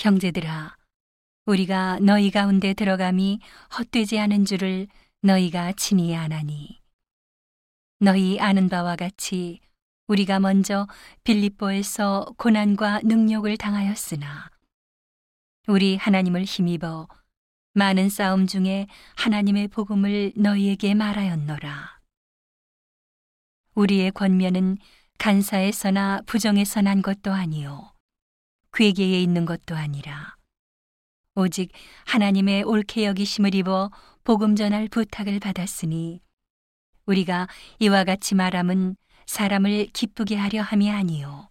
형제들아, 우리가 너희 가운데 들어감이 헛되지 않은 줄을 너희가 친히 아나니. 너희 아는 바와 같이 우리가 먼저 빌립보에서 고난과 능력을 당하였으나 우리 하나님을 힘입어 많은 싸움 중에 하나님의 복음을 너희에게 말하였노라. 우리의 권면은 간사에서나 부정에서 난 것도 아니요 괴계에 있는 것도 아니라 오직 하나님의 옳게 여기심을 입어 복음 전할 부탁을 받았으니 우리가 이와 같이 말함은 사람을 기쁘게 하려 함이 아니요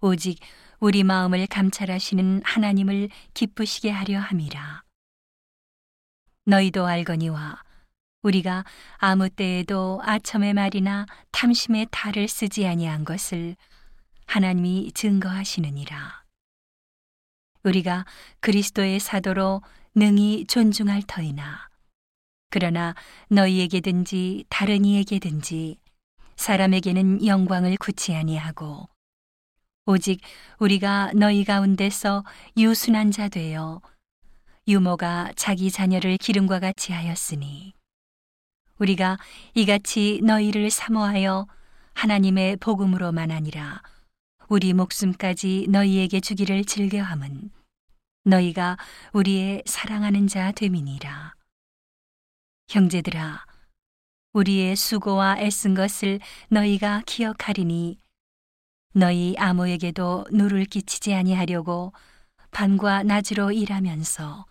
오직 우리 마음을 감찰하시는 하나님을 기쁘시게 하려 함이라 너희도 알거니와 우리가 아무 때에도 아첨의 말이나 탐심의 탈을 쓰지 아니한 것을 하나님이 증거하시느니라. 우리가 그리스도의 사도로 능히 존중할 터이나. 그러나 너희에게든지 다른 이에게든지 사람에게는 영광을 굳이 아니하고 오직 우리가 너희 가운데서 유순한 자 되어 유모가 자기 자녀를 기름과 같이 하였으니 우리가 이같이 너희를 사모하여 하나님의 복음으로만 아니라 우리 목숨까지 너희에게 주기를 즐겨함은 너희가 우리의 사랑하는 자 됨이니라. 형제들아, 우리의 수고와 애쓴 것을 너희가 기억하리니 너희 아무에게도 누를 끼치지 아니하려고 밤과 낮으로 일하면서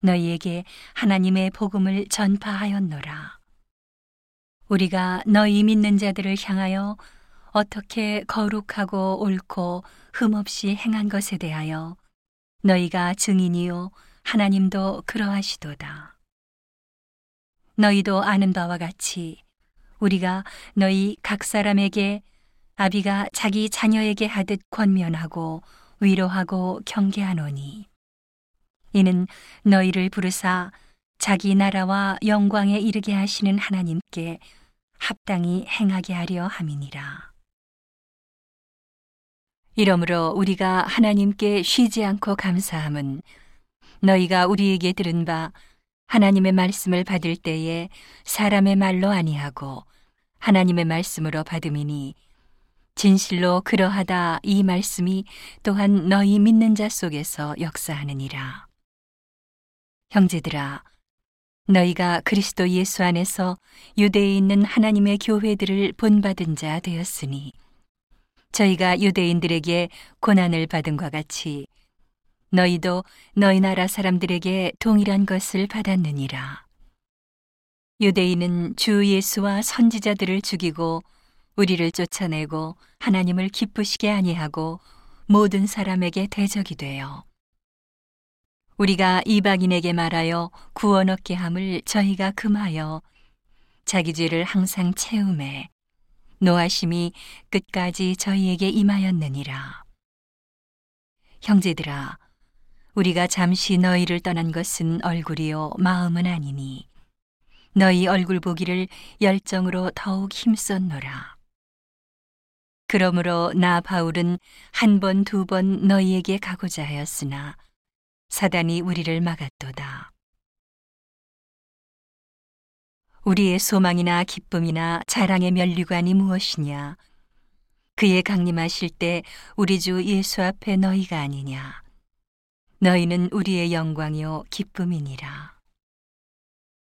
너희에게 하나님의 복음을 전파하였노라. 우리가 너희 믿는 자들을 향하여 어떻게 거룩하고 옳고 흠없이 행한 것에 대하여 너희가 증인이요 하나님도 그러하시도다. 너희도 아는 바와 같이 우리가 너희 각 사람에게 아비가 자기 자녀에게 하듯 권면하고 위로하고 경계하노니 이는 너희를 부르사 자기 나라와 영광에 이르게 하시는 하나님께 합당히 행하게 하려 함이니라. 이러므로 우리가 하나님께 쉬지 않고 감사함은 너희가 우리에게 들은 바 하나님의 말씀을 받을 때에 사람의 말로 아니하고 하나님의 말씀으로 받음이니 진실로 그러하다 이 말씀이 또한 너희 믿는 자 속에서 역사하느니라. 형제들아, 너희가 그리스도 예수 안에서 유대에 있는 하나님의 교회들을 본받은 자 되었으니 저희가 유대인들에게 고난을 받은 것 같이 너희도 너희 나라 사람들에게 동일한 것을 받았느니라. 유대인은 주 예수와 선지자들을 죽이고 우리를 쫓아내고 하나님을 기쁘시게 아니하고 모든 사람에게 대적이 되어 우리가 이방인에게 말하여 구원 얻게 함을 저희가 금하여 자기 죄를 항상 채움에 노하심이 끝까지 저희에게 임하였느니라. 형제들아, 우리가 잠시 너희를 떠난 것은 얼굴이요 마음은 아니니 너희 얼굴 보기를 열정으로 더욱 힘썼노라. 그러므로 나 바울은 한 번, 두번 너희에게 가고자 하였으나 사단이 우리를 막았도다. 우리의 소망이나 기쁨이나 자랑의 면류관이 무엇이냐? 그의 강림하실 때 우리 주 예수 앞에 너희가 아니냐? 너희는 우리의 영광이요 기쁨이니라.